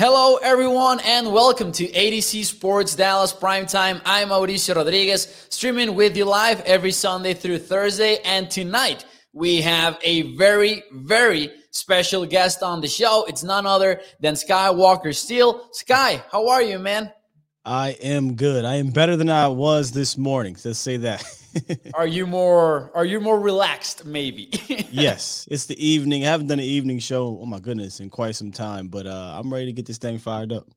Hello, everyone, and welcome to A to Z Sports Dallas Primetime. I'm Mauricio Rodriguez, streaming with you live every Sunday through Thursday. And tonight, we have a very, very special guest on the show. It's none other than Sky Walker Steele. Sky, how are you, man? I am good. I am better than I was this morning. Let's say that. are you more are you more relaxed maybe? yes. It's the evening. I haven't done an evening show, oh my goodness, in quite some time, but uh I'm ready to get this thing fired up.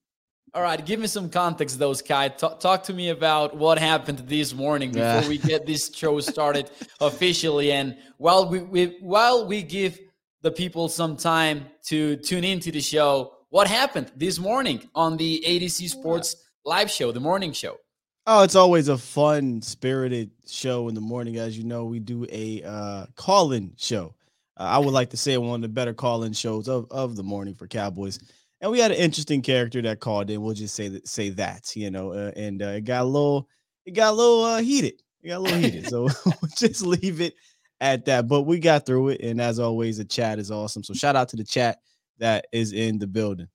All right, give me some context, though, Sky. Talk, talk to me about what happened this morning before yeah. we get this show started officially. And while we, we while we give the people some time to tune into the show, what happened this morning on the A to Z Sports live show, the morning show? Oh, it's always a fun, spirited show in the morning. As you know, we do a uh, call-in show. Uh, I would like to say one of the better call-in shows of, of the morning for Cowboys. And we had an interesting character that called in. We'll just say that, say that, you know, uh, and uh, it got a little, it got a little uh, heated. It got a little heated. So just leave it at that. But we got through it, and as always, the chat is awesome. So shout out to the chat that is in the building.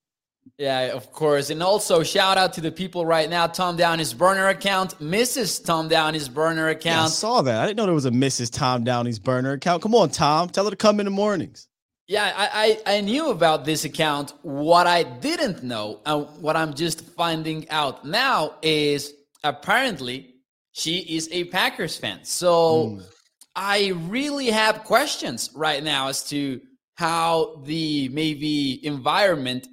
Yeah, of course. And also shout out to the people right now. Tom Downey's burner account, Mrs. Tom Downey's burner account. Yeah, I saw that. I didn't know there was a Mrs. Tom Downey's burner account. Come on, Tom. Tell her to come in the mornings. Yeah, I, I, I knew about this account. What I didn't know, and what I'm just finding out now, is apparently she is a Packers fan. So mm. I really have questions right now as to how the maybe environment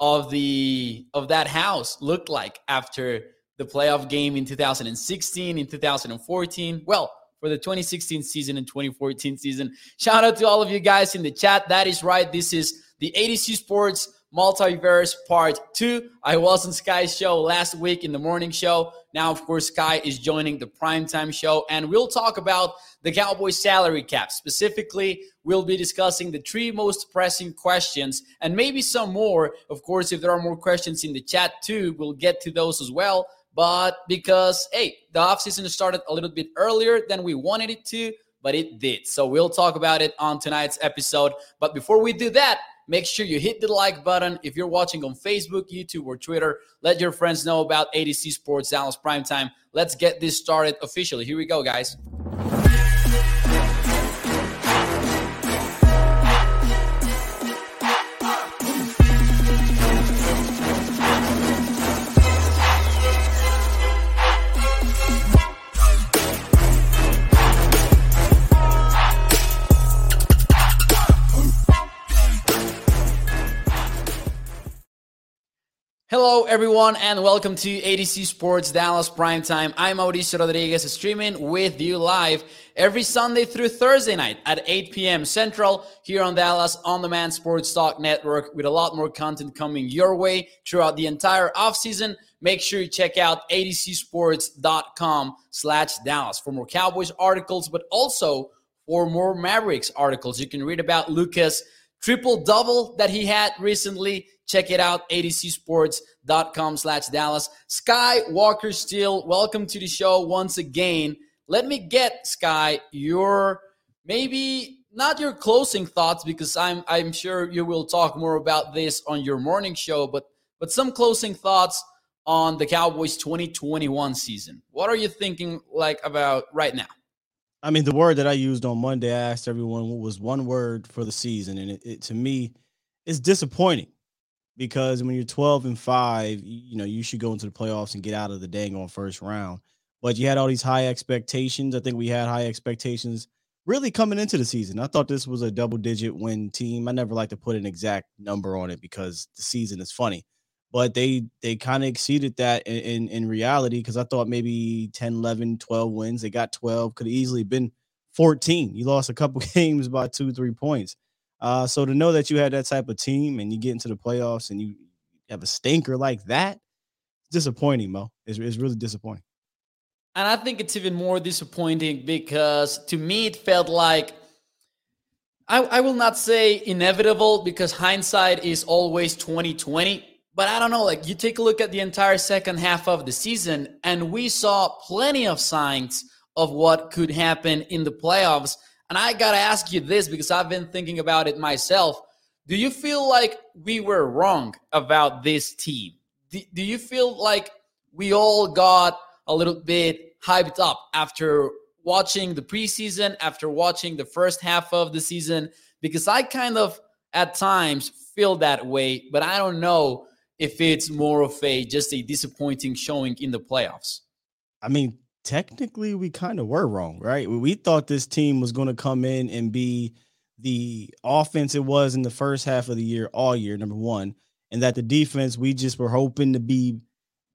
of the of that house looked like after the playoff game in 2016 in 2014 well for the 2016 season and 2014 season. Shout out to all of you guys in the chat. That is right. This is the A to Z sports multiverse part two i was on sky's show last week in the morning show now of course sky is joining the primetime show and we'll talk about the Cowboys salary cap. Specifically, we'll be discussing the three most pressing questions and maybe some more. Of course, if there are more questions in the chat too, we'll get to those as well. But because, hey, the offseason started a little bit earlier than we wanted it to, but it did. So we'll talk about it on tonight's episode. But before we do that, make sure you hit the like button. If you're watching on Facebook, YouTube, or Twitter, let your friends know about A to Z Sports Dallas Primetime. Let's get this started officially. Here we go, guys. Hello, everyone, and welcome to A to Z Sports Dallas Primetime. I'm Mauricio Rodriguez, streaming with you live every Sunday through Thursday night at 8 p.m. Central here on Dallas On Demand Sports Talk Network with a lot more content coming your way throughout the entire offseason. Make sure you check out AtoZsports.com slash Dallas for more Cowboys articles, but also for more Mavericks articles. You can read about Luka's triple double that he had recently Check it out, AtoZsports.com slash Dallas. Sky Walker Steele, welcome to the show once again. Let me get, Sky, your maybe not your closing thoughts because I'm I'm sure you will talk more about this on your morning show, but but some closing thoughts on the Cowboys 2021 season. What are you thinking like about right now? I mean, the word that I used on Monday, I asked everyone what was one word for the season, and it, it to me, it's disappointing because when you're 12 and 5, you know, you should go into the playoffs and get out of the dang on first round. But you had all these high expectations. I think we had high expectations really coming into the season. I thought this was a double digit win team. I never like to put an exact number on it because the season is funny. But they they kind of exceeded that in, in, in reality because I thought maybe 10, 11, 12 wins. They got 12, could have easily been 14. You lost a couple games by two, three points. Uh, so to know that you had that type of team and you get into the playoffs and you have a stinker like that, disappointing, Mo. It's, it's really disappointing. And I think it's even more disappointing because to me it felt like I, I will not say inevitable because hindsight is always 2020. But I don't know, like you take a look at the entire second half of the season, and we saw plenty of signs of what could happen in the playoffs. And I got to ask you this because I've been thinking about it myself. Do you feel like we were wrong about this team? Do, do you feel like we all got a little bit hyped up after watching the preseason, after watching the first half of the season? Because I kind of at times feel that way, but I don't know if it's more of a just a disappointing showing in the playoffs. I mean, technically we kind of were wrong, right? We thought this team was going to come in and be the offense it was in the first half of the year all year, number one, and that the defense we just were hoping to be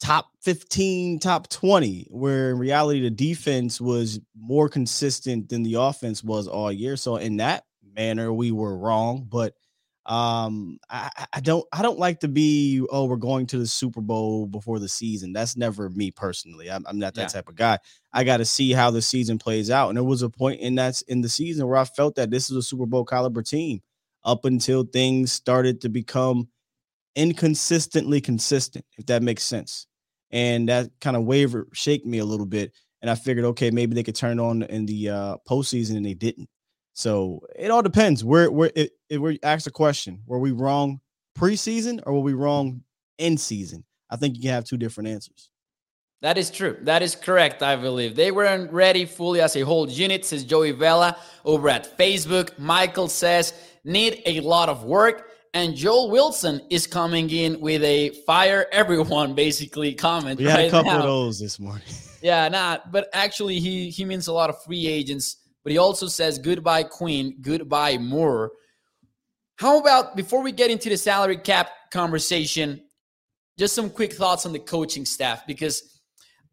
top 15, top 20, where in reality the defense was more consistent than the offense was all year. So in that manner, we were wrong. But um I, I don't i don't like to be oh we're going to the super bowl before the season. That's never me personally. I'm, I'm not that yeah. type of guy. I got to see how the season plays out. And there was a point in that's in the season where i felt that this is a super bowl caliber team up until things started to become inconsistently consistent if that makes sense. And that kind of waver shake me a little bit. And i figured okay maybe they could turn on in the uh postseason and they didn't so it all depends. Where where it, it we asked a question: Were we wrong preseason or were we wrong in season? I think you can have two different answers. That is true. That is correct. I believe they weren't ready fully as a whole unit. Says Joey Vela over at Facebook. Michael says need a lot of work. And Joel Wilson is coming in with a fire everyone basically comment. We had right a couple now. of those this morning. yeah, not. But actually, he he means a lot of free agents but he also says goodbye Quinn, goodbye Moore. How about before we get into the salary cap conversation, just some quick thoughts on the coaching staff because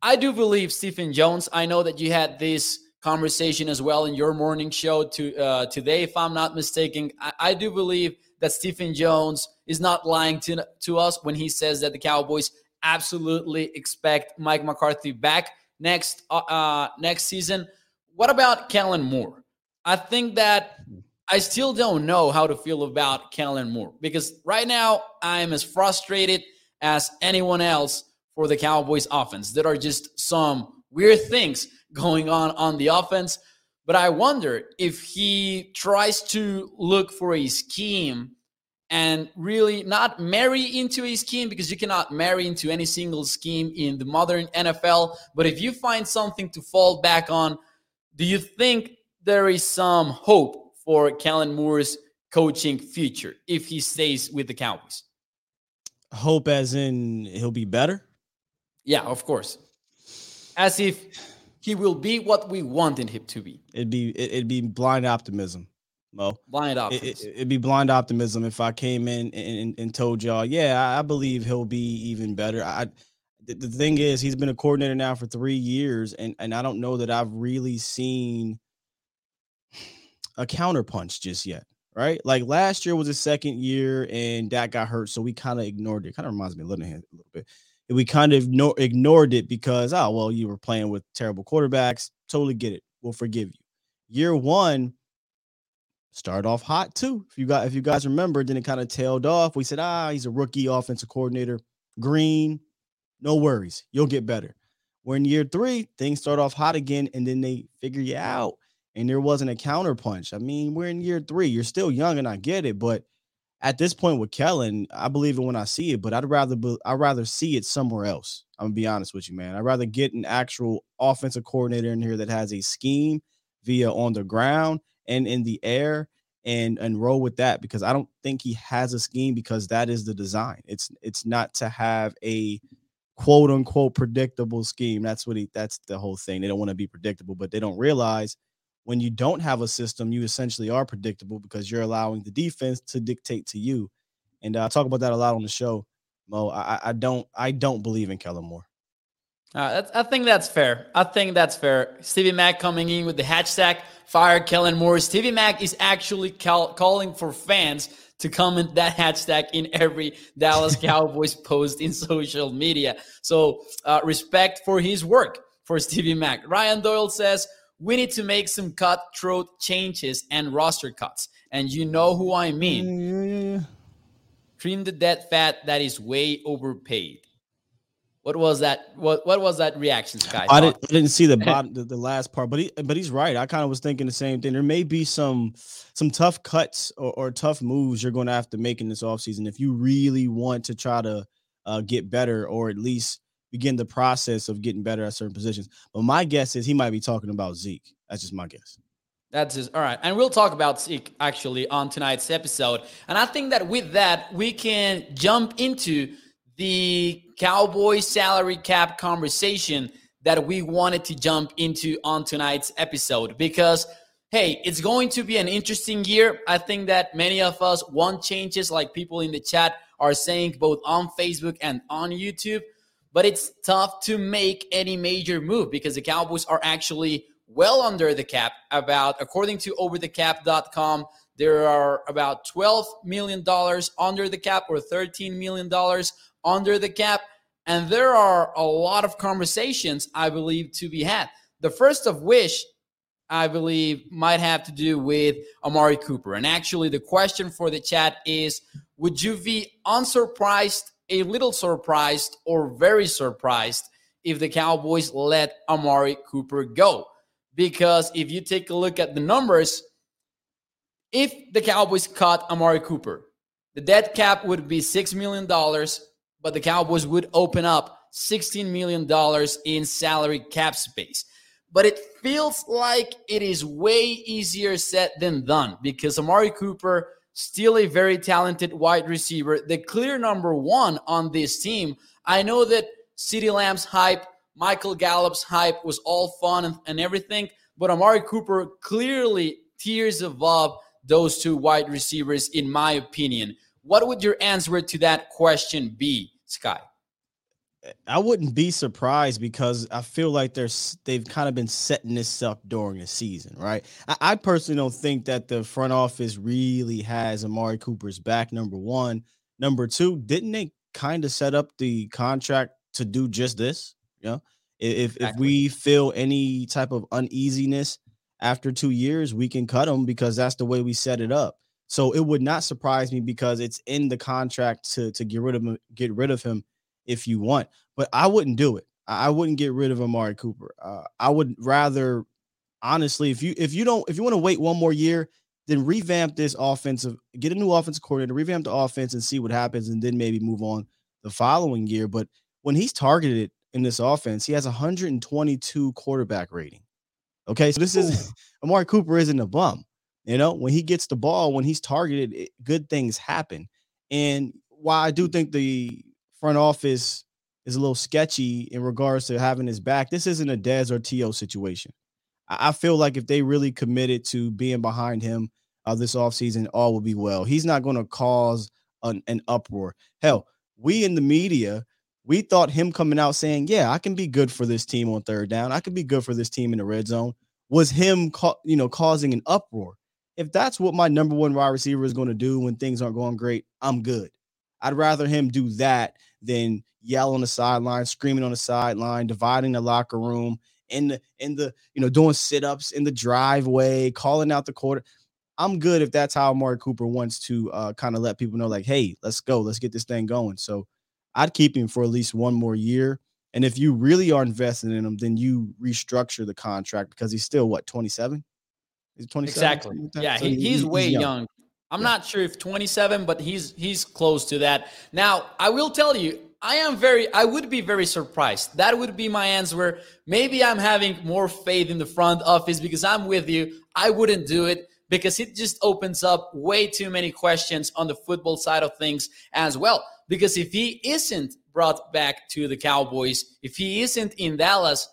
I do believe Stephen Jones. I know that you had this conversation as well in your morning show to uh, today, if I'm not mistaken. I, I do believe that Stephen Jones is not lying to to us when he says that the Cowboys absolutely expect Mike McCarthy back next uh, uh next season. What about Kellen Moore? I think that I still don't know how to feel about Kellen Moore because right now I'm as frustrated as anyone else for the Cowboys offense. There are just some weird things going on on the offense, but I wonder if he tries to look for a scheme and really not marry into a scheme because you cannot marry into any single scheme in the modern NFL, but if you find something to fall back on, do you think there is some hope for Kellen Moore's coaching future if he stays with the Cowboys? Hope as in he'll be better? Yeah, of course. As if he will be what we wanted him to be. It'd be it'd be blind optimism, Mo. Blind optimism. It, would be blind optimism if I came in and, and told y'all, yeah, I believe he'll be even better. I the, the thing is, he's been a coordinator now for three years, and and I don't know that I've really seen a counterpunch just yet. Right, like last year was his second year, and Dak got hurt, so we kind of ignored it. Kind of reminds me of Linehan a little bit. We kind of no, ignored it because oh well, you were playing with terrible quarterbacks. Totally get it. We'll forgive you. Year one, started off hot too. If you got if you guys remember, then it kind of tailed off. We said, ah, he's a rookie offensive coordinator. Green, no worries. You'll get better. We're in year three, things start off hot again, and then they figure you out. And there wasn't a counterpunch. I mean, we're in year three. You're still young, and I get it, but at this point with Kellen, I believe it when I see it, but I'd rather be, I'd rather see it somewhere else. I'm gonna be honest with you, man. I'd rather get an actual offensive coordinator in here that has a scheme via on the ground and in the air and and roll with that because I don't think he has a scheme because that is the design. It's it's not to have a quote unquote predictable scheme. That's what he that's the whole thing. They don't want to be predictable, but they don't realize when you don't have a system, you essentially are predictable because you're allowing the defense to dictate to you. And uh, I talk about that a lot on the show, Mo. I, I don't I don't believe in Kellen Moore. Uh, I think that's fair. I think that's fair. Stevie Mack coming in with the hashtag fire Kellen Moore. Stevie Mack is actually call, calling for fans to comment that hashtag in every Dallas Cowboys post in social media. So uh, respect for his work for Stevie Mack. Ryan Doyle says we need to make some cutthroat changes and roster cuts, and you know who I mean. Trim the dead fat that is way overpaid. What was that? What what was that reaction, Sky? I didn't, I didn't see the bottom, the, the, last part, but he but he's right. I kind of was thinking the same thing. There may be some some tough cuts or, or tough moves you're going to have to make in this offseason if you really want to try to uh, get better or at least begin the process of getting better at certain positions. But my guess is he might be talking about Zeke. That's just my guess. That's just all right. And we'll talk about Zeke actually on tonight's episode. And I think that with that, we can jump into the Cowboys salary cap conversation that we wanted to jump into on tonight's episode because hey, it's going to be an interesting year. I think that many of us want changes, like people in the chat are saying, both on Facebook and on YouTube. But it's tough to make any major move because the Cowboys are actually well under the cap. About, according to overthecap.com, there are about $12 million under the cap or $13 million under the cap. And there are a lot of conversations, I believe, to be had. The first of which, I believe, might have to do with Amari Cooper. And actually, the question for the chat is Would you be unsurprised, a little surprised, or very surprised if the Cowboys let Amari Cooper go? Because if you take a look at the numbers, if the Cowboys cut Amari Cooper, the dead cap would be $6 million but the Cowboys would open up $16 million in salary cap space. But it feels like it is way easier said than done because Amari Cooper, still a very talented wide receiver, the clear number one on this team. I know that CeeDee Lamb's hype, Michael Gallup's hype was all fun and, and everything, but Amari Cooper clearly tiers above those two wide receivers, in my opinion. What would your answer to that question be? Sky? I wouldn't be surprised because I feel like they're they've kind of been setting this up during the season, right? I, I, personally don't think that the front office really has Amari Cooper's back. Number one, number two, didn't they kind of set up the contract to do just this? You know, if exactly. if we feel any type of uneasiness after two years, we can cut him because that's the way we set it up. So it would not surprise me because it's in the contract to to get rid of him, get rid of him if you want. But I wouldn't do it. I wouldn't get rid of Amari Cooper. Uh, I would rather, honestly, if you if you don't if you want to wait one more year, then revamp this offensive, get a new offensive coordinator, revamp the offense, and see what happens, and then maybe move on the following year. But when he's targeted in this offense, he has 122 quarterback rating. Okay, so this is Amari Cooper isn't a bum. You know, when he gets the ball, when he's targeted, it, good things happen. And while I do think the front office is a little sketchy in regards to having his back, this isn't a Dez or T.O. situation. I, I feel like if they really committed to being behind him uh, this offseason, all will be well. He's not going to cause an, an uproar. Hell, we in the media, we thought him coming out saying, "Yeah, I can be good for this team on third down. I can be good for this team in the red zone." Was him, ca- you know, causing an uproar if that's what my number one wide receiver is going to do when things aren't going great, I'm good. I'd rather him do that than yell on the sideline, screaming on the sideline, dividing the locker room, in the in the you know doing sit ups in the driveway, calling out the quarter. I'm good if that's how Amari Cooper wants to uh, kind of let people know, like, hey, let's go, let's get this thing going. So I'd keep him for at least one more year. And if you really are invested in him, then you restructure the contract because he's still what 27. He's 27. Exactly. Yeah, so he, he's, he's, way young. young. I'm yeah. not sure if 27, but he's he's close to that. Now, I will tell you, I am very I would be very surprised. That would be my answer. Maybe I'm having more faith in the front office because I'm with you. I wouldn't do it because it just opens up way too many questions on the football side of things as well. Because if he isn't brought back to the Cowboys, if he isn't in Dallas,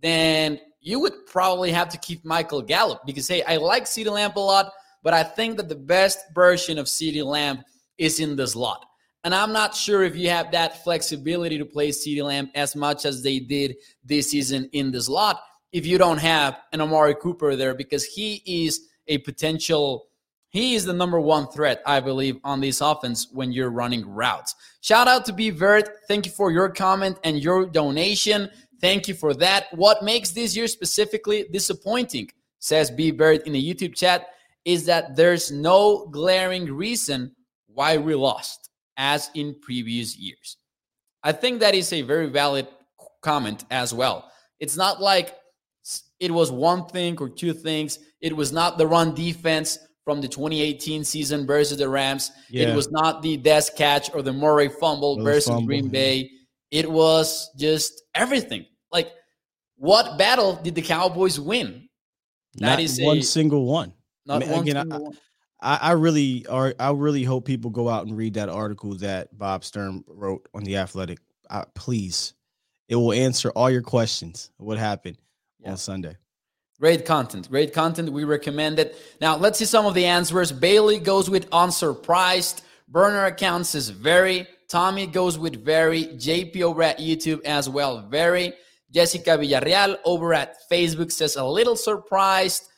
then you would probably have to keep Michael Gallup because, hey, I like CeeDee Lamb a lot, but I think that the best version of CeeDee Lamb is in the slot. And I'm not sure if you have that flexibility to play CeeDee Lamb as much as they did this season in the slot if you don't have an Amari Cooper there because he is a potential he is the number one threat, I believe, on this offense when you're running routes. Shout out to B Vert. Thank you for your comment and your donation. Thank you for that. What makes this year specifically disappointing, says B Bird in the YouTube chat, is that there's no glaring reason why we lost as in previous years. I think that is a very valid comment as well. It's not like it was one thing or two things. It was not the run defense from the 2018 season versus the Rams. Yeah. It was not the Dez catch or the Murray fumble versus fumble. Green Bay. It was just everything. Like, what battle did the Cowboys win? That not is one a, single one. Not I mean, one again, single I, one. I, I really are. I really hope people go out and read that article that Bob Sturm wrote on the Athletic. Uh, please, it will answer all your questions. What happened yeah. on Sunday? Great content. Great content. We recommend it. Now let's see some of the answers. Bailey goes with unsurprised. Burner accounts is very. Tommy goes with very. JPO at YouTube as well. Very. Jessica Villarreal over at Facebook says a little surprised.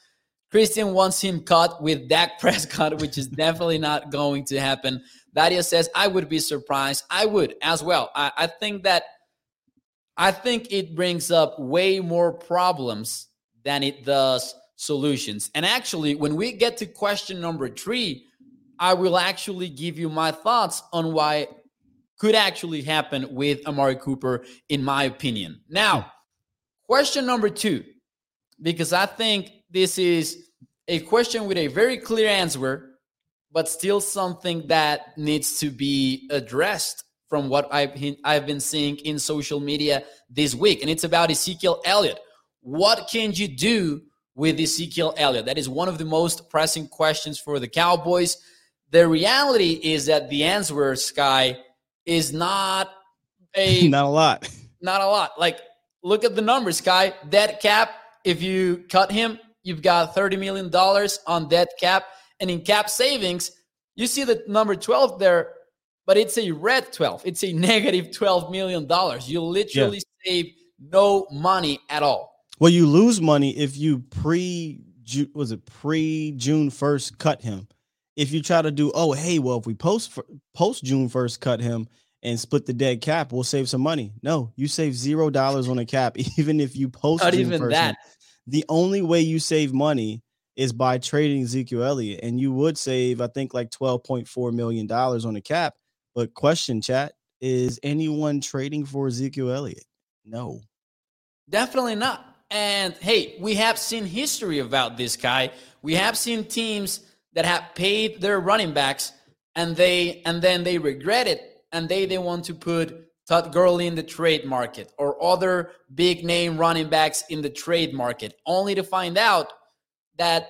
Christian wants him cut with Dak Prescott, which is definitely not going to happen. Daria says, I would be surprised. I would as well. I, I think that I think it brings up way more problems than it does solutions. And actually, when we get to question number three, I will actually give you my thoughts on why could actually happen with Amari Cooper, in my opinion. Now, question number two, because I think this is a question with a very clear answer, but still something that needs to be addressed from what I've, I've been seeing in social media this week. And it's about Ezekiel Elliott. What can you do with Ezekiel Elliott? That is one of the most pressing questions for the Cowboys. The reality is that the answer, Sky, is not a not a lot. Not a lot. Like, look at the numbers, guy. Dead cap. If you cut him, you've got $30 million on dead cap. And in cap savings, you see the number 12 there, but it's a red 12. It's a $12 million. You literally yeah. save no money at all. Well, you lose money if you pre was it pre June first cut him. If you try to do oh hey well if we post post June first cut him and split the dead cap we'll save some money. No, you save zero dollars on a cap even if you post not June even 1st. that. The only way you save money is by trading Ezekiel Elliott, and you would save I think like twelve point four million dollars on the cap. But question, chat, is anyone trading for Ezekiel Elliott? No, definitely not. And hey, we have seen history about this guy. We have seen teams that have paid their running backs and they and then they regret it and they they want to put Todd Gurley in the trade market or other big name running backs in the trade market, only to find out that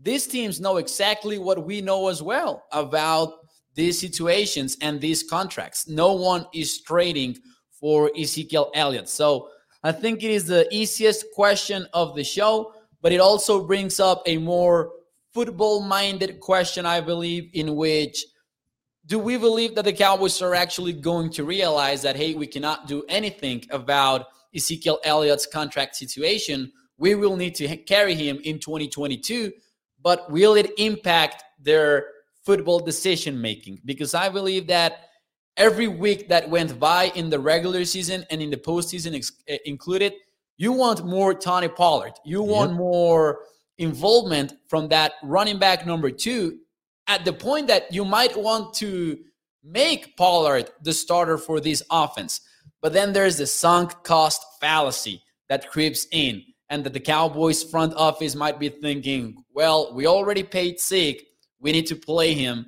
these teams know exactly what we know as well about these situations and these contracts. No one is trading for Ezekiel Elliott. So I think it is the easiest question of the show, but it also brings up a more football minded question, I believe, in which do we believe that the Cowboys are actually going to realize that, hey, we cannot do anything about Ezekiel Elliott's contract situation? We will need to carry him in 2022, but will it impact their football decision making? Because I believe that every week that went by in the regular season and in the postseason ex- eh, included, you want more Tony Pollard. You want yep. more involvement from that running back number two at the point that you might want to make Pollard the starter for this offense. But then there's the sunk cost fallacy that creeps in, and that the Cowboys front office might be thinking, well, we already paid Zeke. We need to play him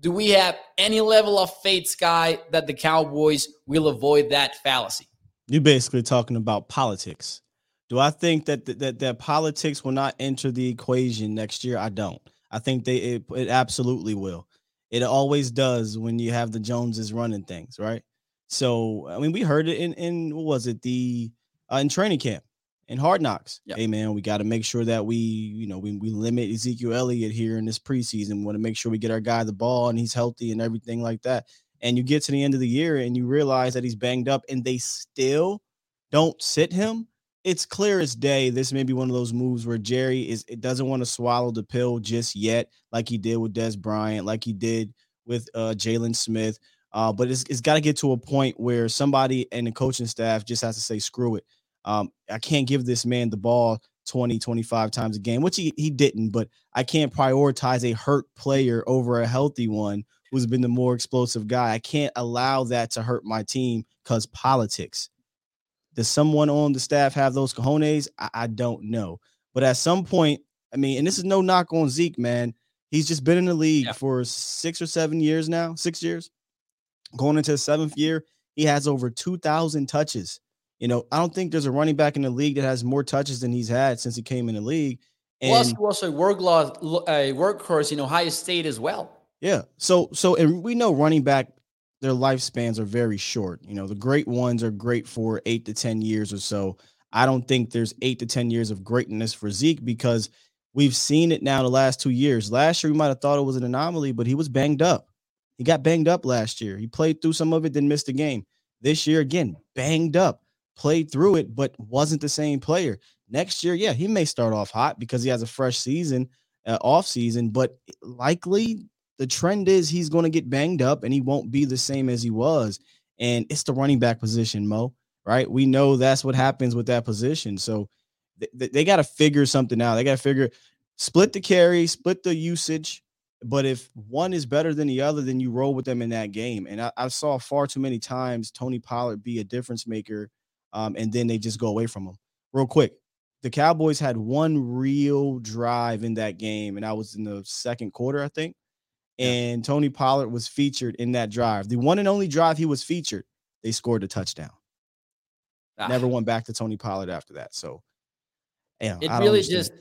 do we have any level of faith, Sky, that the Cowboys will avoid that fallacy? You're basically talking about politics. Do I think that that that politics will not enter the equation next year? I don't. I think they it, it absolutely will. It always does when you have the Joneses running things, right? So I mean, we heard it in in what was it the uh, in training camp in hard knocks. Yep. Hey man, we got to make sure that we, you know, we, we limit Ezekiel Elliott here in this preseason. We want to make sure we get our guy the ball and he's healthy and everything like that. And you get to the end of the year and you realize that he's banged up and they still don't sit him. It's clear as day. This may be one of those moves where Jerry is it doesn't want to swallow the pill just yet, like he did with Dez Bryant, like he did with uh Jaylon Smith. Uh, but it's, it's got to get to a point where somebody and the coaching staff just has to say, screw it um, I can't give this man the ball 20, 25 times a game, which he, he didn't, but I can't prioritize a hurt player over a healthy one who's been the more explosive guy. I can't allow that to hurt my team because politics. Does someone on the staff have those cojones? I, I don't know. But at some point, I mean, and this is no knock on Zeke, man. He's just been in the league yeah. for six or seven years now, six years. Going into the seventh year, he has over 2,000 touches. You know, I don't think there's a running back in the league that has more touches than he's had since he came in the league. And Plus, he was a work law, a uh, workhorse in Ohio State as well. Yeah. So, so, and we know running back, their lifespans are very short. You know, the great ones are great for eight to 10 years or so. I don't think there's eight to 10 years of greatness for Zeke because we've seen it now the last two years. Last year, we might have thought it was an anomaly, but he was banged up. He got banged up last year. He played through some of it, then missed a game. This year, again, banged up, played through it, but wasn't the same player. Next year, yeah, he may start off hot because he has a fresh season, uh, off season, but likely the trend is he's going to get banged up and he won't be the same as he was. And it's the running back position, Mo, right? We know that's what happens with that position. So they, they got to figure something out. They got to figure split the carry, split the usage. But if one is better than the other, then you roll with them in that game. And I, I saw far too many times Tony Pollard be a difference maker, um, and then they just go away from him. Real quick, the Cowboys had one real drive in that game, and I was in the second quarter, I think. And Tony Pollard was featured in that drive. The one and only drive he was featured, they scored a touchdown. Ah. Never went back to Tony Pollard after that. So, yeah, it really understand. just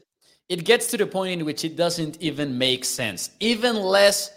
it gets to the point in which it doesn't even make sense. Even less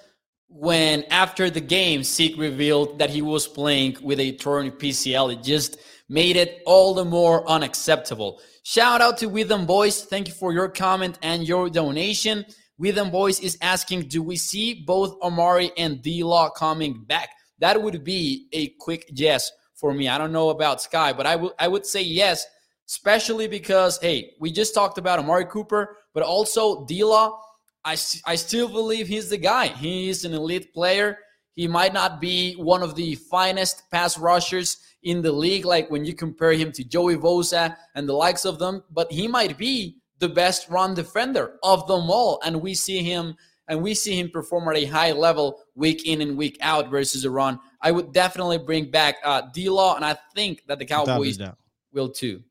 when after the game, Zeke revealed that he was playing with a torn PCL. It just made it all the more unacceptable. Shout out to With them Boys. Thank you for your comment and your donation. With Boys is asking, do we see both Amari and D-Law coming back? That would be a quick yes for me. I don't know about Sky, but I would I would say yes, especially because hey, we just talked about Amari Cooper, but also D-Law. I, I still believe he's the guy. He's an elite player. He might not be one of the finest pass rushers in the league, like when you compare him to Joey Bosa and the likes of them, but he might be the best run defender of them all. And we see him and we see him perform at a high level week in and week out versus a run. I would definitely bring back uh, D Law, and I think that the Cowboys will too.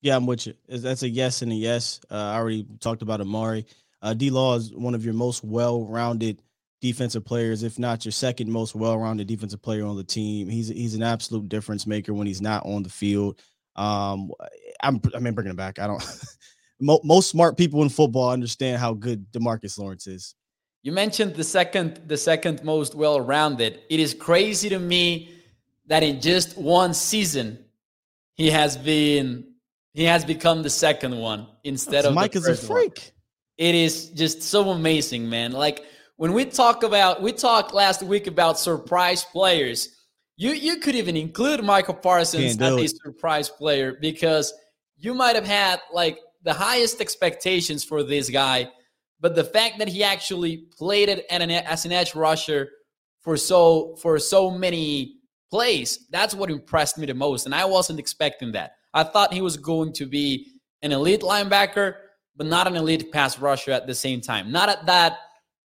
Yeah, I'm with you. That's a yes and a yes. Uh, I already talked about Amari. Uh, D Law is one of your most well rounded defensive players, if not your second most well-rounded defensive player on the team. He's he's an absolute difference maker when he's not on the field. Um, I'm I mean bringing it back. I don't. most smart people in football understand how good Demarcus Lawrence is. You mentioned the second the second most well-rounded. It is crazy to me that in just one season he has been he has become the second one instead of Mike is a freak. One. It is just so amazing, man. Like when we talk about we talked last week about surprise players you you could even include Micah Parsons as a surprise player because you might have had like the highest expectations for this guy but the fact that he actually played it as an edge rusher for so for so many plays that's what impressed me the most and i wasn't expecting that i thought he was going to be an elite linebacker but not an elite pass rusher at the same time not at that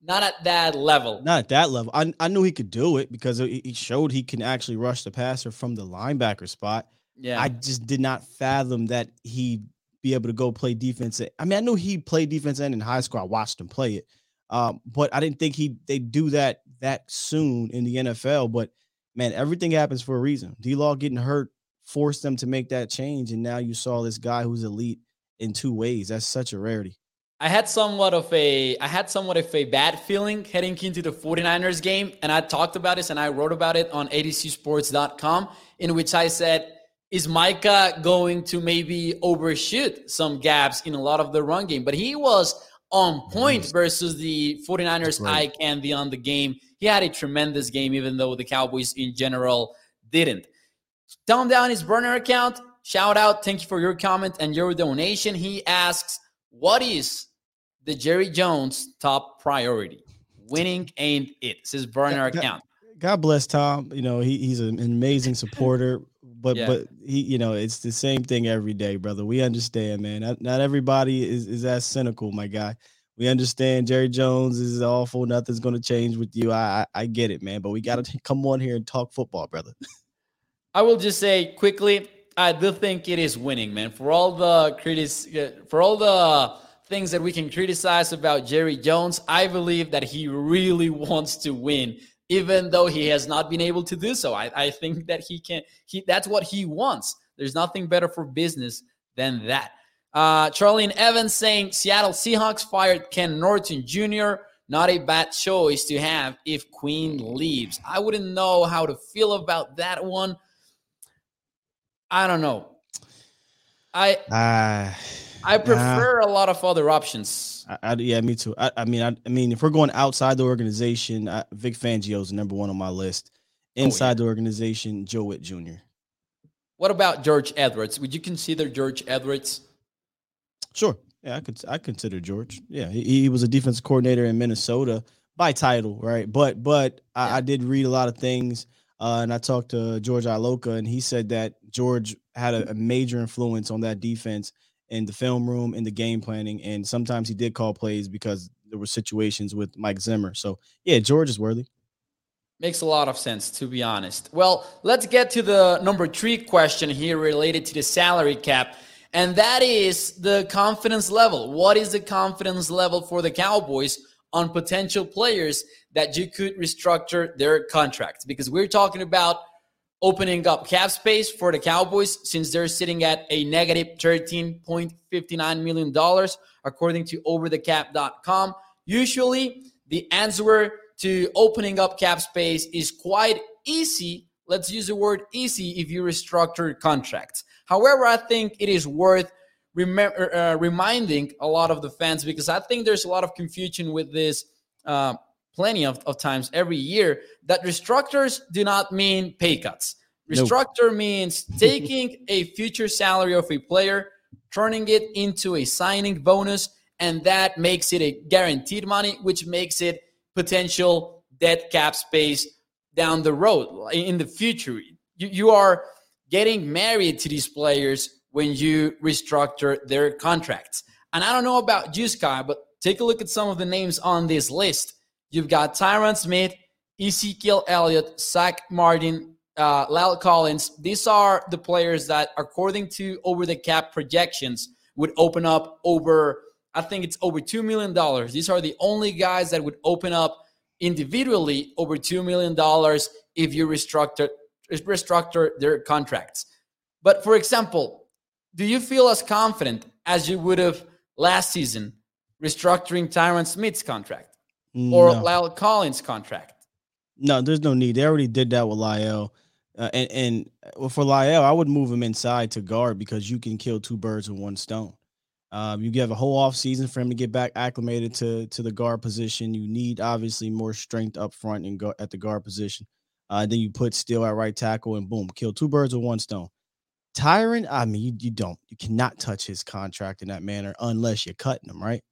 not at that level. Not at that level. I, I knew he could do it because he showed he can actually rush the passer from the linebacker spot. Yeah. I just did not fathom that he'd be able to go play defense. I mean, I knew he played defense end in high school. I watched him play it. Um, but I didn't think he they do that that soon in the NFL. But man, everything happens for a reason. D Law getting hurt forced them to make that change. And now you saw this guy who's elite in two ways. That's such a rarity. I had somewhat of a I had somewhat of a bad feeling heading into the 49ers game and I talked about this and I wrote about it on AtoZsports.com in which I said is Micah going to maybe overshoot some gaps in a lot of the run game but he was on mm-hmm. point versus the 49ers eye candy on the game. He had a tremendous game even though the Cowboys in general didn't. Tom Downey's burner account. Shout out. Thank you for your comment and your donation. He asks what is the Jerry Jones top priority? Winning ain't it. Is burner account. God bless Tom. You know, he, he's an amazing supporter, but yeah. but he, you know, it's the same thing every day, brother. We understand, man. Not, not everybody is, is as cynical, my guy. We understand Jerry Jones is awful. Nothing's going to change with you. I, I, I get it, man. But we got to come on here and talk football, brother. I will just say quickly, I do think it is winning, man. For all the critic, uh, for all the things that we can criticize about Jerry Jones, I believe that he really wants to win, even though he has not been able to do so. I, I think that he can. He that's what he wants. There's nothing better for business than that. Uh, Charlene Evans saying Seattle Seahawks fired Ken Norton Jr. Not a bad choice to have if Quinn leaves. I wouldn't know how to feel about that one. I don't know. I uh, I prefer uh, a lot of other options. I, I, yeah, me too. I, I mean, I, I, mean, if we're going outside the organization, Vic Fangio is number one on my list. Inside oh, yeah. the organization, Joe Whitt Jr. What about George Edwards? Would you consider George Edwards? Sure. Yeah, I could. I consider George. Yeah, he, he was a defense coordinator in Minnesota by title, right? But but yeah. I, I, did read a lot of things, uh, and I talked to George Iloka, and he said that George had a, a major influence on that defense in the film room, in the game planning, and sometimes he did call plays because there were situations with Mike Zimmer. So yeah, George is worthy. Makes a lot of sense, to be honest. Well, let's get to the number three question here related to the salary cap and that is the confidence level. What is the confidence level for the Cowboys on potential players that you could restructure their contracts? Because we're talking about opening up cap space for the Cowboys since they're sitting at a negative $13.59 million, according to overthecap.com. Usually, the answer to opening up cap space is quite easy. Let's use the word easy if you restructure contracts. However, I think it is worth uh, reminding a lot of the fans because I think there's a lot of confusion with this uh, plenty of, of times every year that restructures do not mean pay cuts. Restructure means taking a future salary of a player, turning it into a signing bonus, and that makes it a guaranteed money, which makes it potential dead cap space down the road in the future. You, you are getting married to these players when you restructure their contracts. And I don't know about you, Sky, but take a look at some of the names on this list. You've got Tyron Smith, Ezekiel Elliott, Zack Martin, uh, La'el Collins. These are the players that, according to over the cap projections, would open up over, I think it's over $2 million. These are the only guys that would open up individually over $2 million if you restructure restructure their contracts. But for example, do you feel as confident as you would have last season restructuring Tyron Smith's contract or no. La'el Collins' contract? No, there's no need. They already did that with La'el. Uh, and and for La'el, I would move him inside to guard because you can kill two birds with one stone. Um, you have a whole off season for him to get back acclimated to to the guard position. You need obviously more strength up front and go at the guard position. Uh, then you put Steele at right tackle and boom, kill two birds with one stone. Tyron, I mean, you, you don't, you cannot touch his contract in that manner unless you're cutting him, right?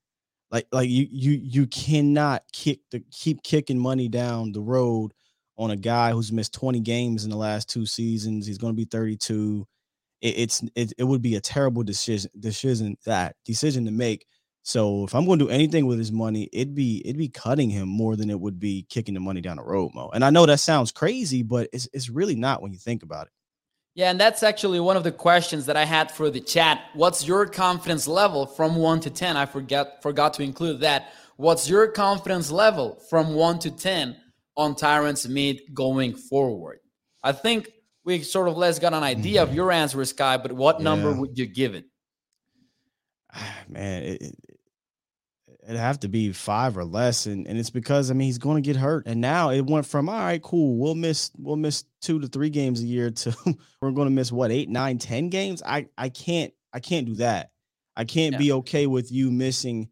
Like, like you, you, you cannot kick the keep kicking money down the road on a guy who's missed 20 games in the last two seasons. He's going to be 32. It, it's it, it would be a terrible decision decision that decision to make so if I'm going to do anything with his money, it'd be it'd be cutting him more than it would be kicking the money down the road, Mo. And I know that sounds crazy, but it's it's really not when you think about it. Yeah, and that's actually one of the questions that I had for the chat. What's your confidence level from one to ten? I forgot forgot to include that. What's your confidence level from one to ten on Tyron Smith going forward? I think we sort of less got an idea mm-hmm. of your answer, Sky, but what yeah. number would you give it? Man, it, it'd have to be five or less, and, and it's because I mean he's going to get hurt, and now it went from all right, cool, we'll miss we'll miss two to three games a year to we're going to miss what eight, nine, ten games. I I can't I can't do that. I can't yeah. be okay with you missing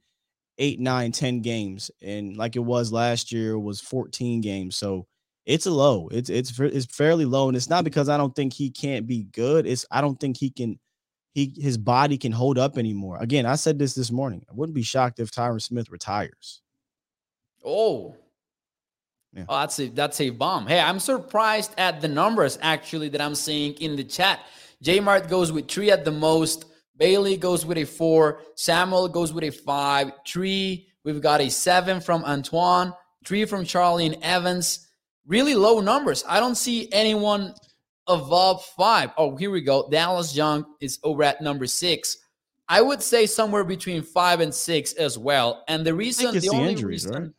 eight, nine, ten games, and like it was last year was fourteen games. So it's a low. It's it's it's fairly low, and it's not because I don't think he can't be good. It's I don't think he can he his body can hold up anymore. Again, I said this this morning. I wouldn't be shocked if Tyron Smith retires. Oh, yeah. oh, that's a that's a bomb. Hey, I'm surprised at the numbers actually that I'm seeing in the chat. J Mart goes with three at the most. Bailey goes with a four. Samuel goes with a five. Three We've got a seven from Antoine, three from Charlie and Evans. Really low numbers. I don't see anyone above five. Oh, here we go. Dallas Young is over at number six. I would say somewhere between five and six as well. And the reason, the, the only injuries, reason, right?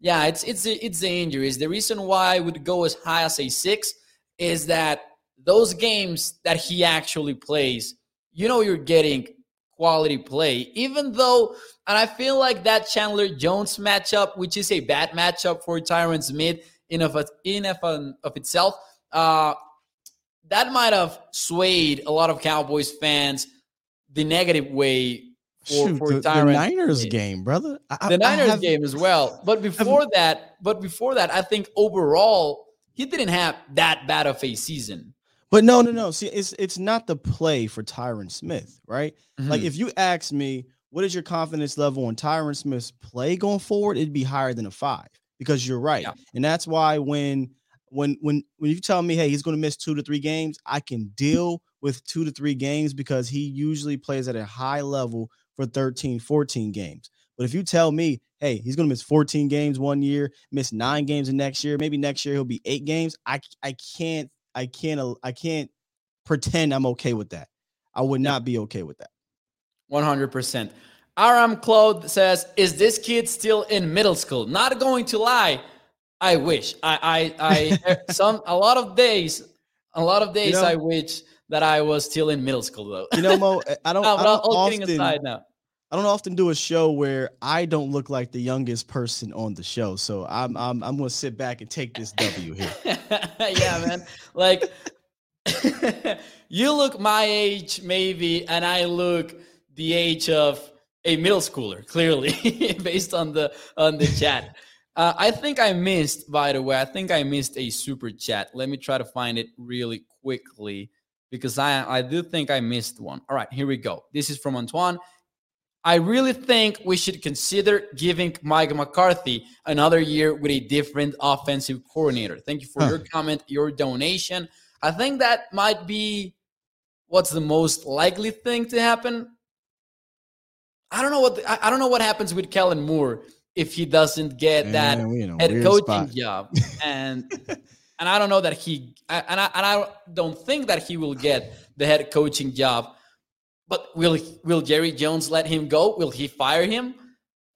yeah, it's it's it's the injuries. The reason why I would go as high as a six is that those games that he actually plays, you know, you're getting quality play. Even though, and I feel like that Chandler Jones matchup, which is a bad matchup for Tyron Smith in of in of, of itself, uh, that might have swayed a lot of Cowboys fans the negative way for, Shoot, for the, the, Niners game, brother. I, the Niners have, game as well. But before have, that, but before that, I think overall he didn't have that bad of a season. But no, no, no. See, it's it's not the play for Tyron Smith, right? Mm-hmm. Like if you ask me, what is your confidence level on Tyron Smith's play going forward? It'd be higher than a five because you're right, yeah. and that's why when when when when you tell me, hey, he's going to miss two to three games, I can deal with two to three games because he usually plays at a high level for 13, 14 games. But if you tell me, hey, he's going to miss 14 games one year, miss nine games the next year, maybe next year he'll be eight games, I I can't I can't uh, I can't pretend I'm okay with that. I would not be okay with that. 100%. Aram Claude says, "Is this kid still in middle school?" Not going to lie, I wish. I I I eh, some a lot of days, a lot of days you know, I wish that I was still in middle school though. You know, Mo, eh, I don't. no, I don't often, kidding aside now. I don't often do a show where I don't look like the youngest person on the show. So I'm I'm I'm gonna sit back and take this W here. yeah, man. Like you look my age, maybe, and I look the age of a middle schooler, clearly, based on the on the chat. Uh, I think I missed, by the way, I think I missed a super chat. Let me try to find it really quickly because I I do think I missed one. All right, here we go. This is from Antoine. I really think we should consider giving Mike McCarthy another year with a different offensive coordinator. Thank you for huh. your comment, your donation. I think that might be what's the most likely thing to happen. I don't know what the, I, don't know what happens with Kellen Moore if he doesn't get that head coaching spot. job, and and I don't know that he and I and I don't think that he will get the head coaching job but will will Jerry Jones let him go? Will he fire him?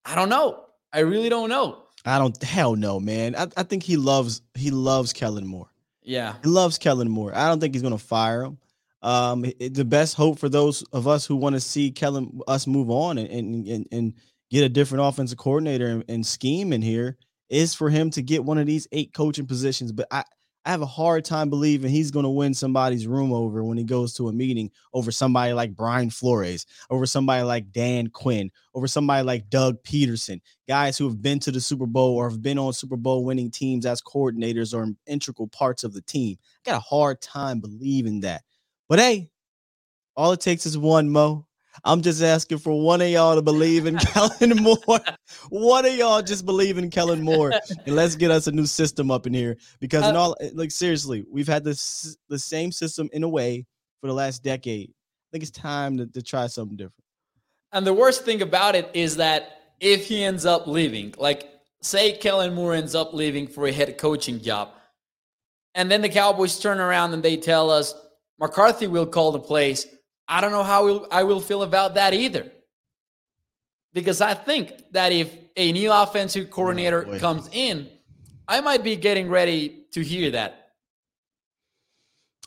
I don't know. I really don't know. I don't hell no, man. I, I think he loves he loves Kellen Moore. Yeah. He loves Kellen Moore. I don't think he's gonna fire him. Um it, the best hope for those of us who want to see Kellen us move on and and and, get a different offensive coordinator and, and scheme in here is for him to get one of these eight coaching positions. But I I have a hard time believing he's going to win somebody's room over when he goes to a meeting over somebody like Brian Flores, over somebody like Dan Quinn, over somebody like Doug Pederson, guys who have been to the Super Bowl or have been on Super Bowl winning teams as coordinators or integral parts of the team. I got a hard time believing that. But hey, all it takes is one, Mo. I'm just asking for one of y'all to believe in Kellen Moore. one of y'all just believe in Kellen Moore, and let's get us a new system up in here. Because in uh, all, like seriously, we've had this the same system in a way for the last decade. I think it's time to, to try something different. And the worst thing about it is that if he ends up leaving, like say Kellen Moore ends up leaving for a head coaching job, and then the Cowboys turn around and they tell us McCarthy will call the plays I don't know how I will feel about that either. Because I think that if a new offensive coordinator oh, comes in, I might be getting ready to hear that.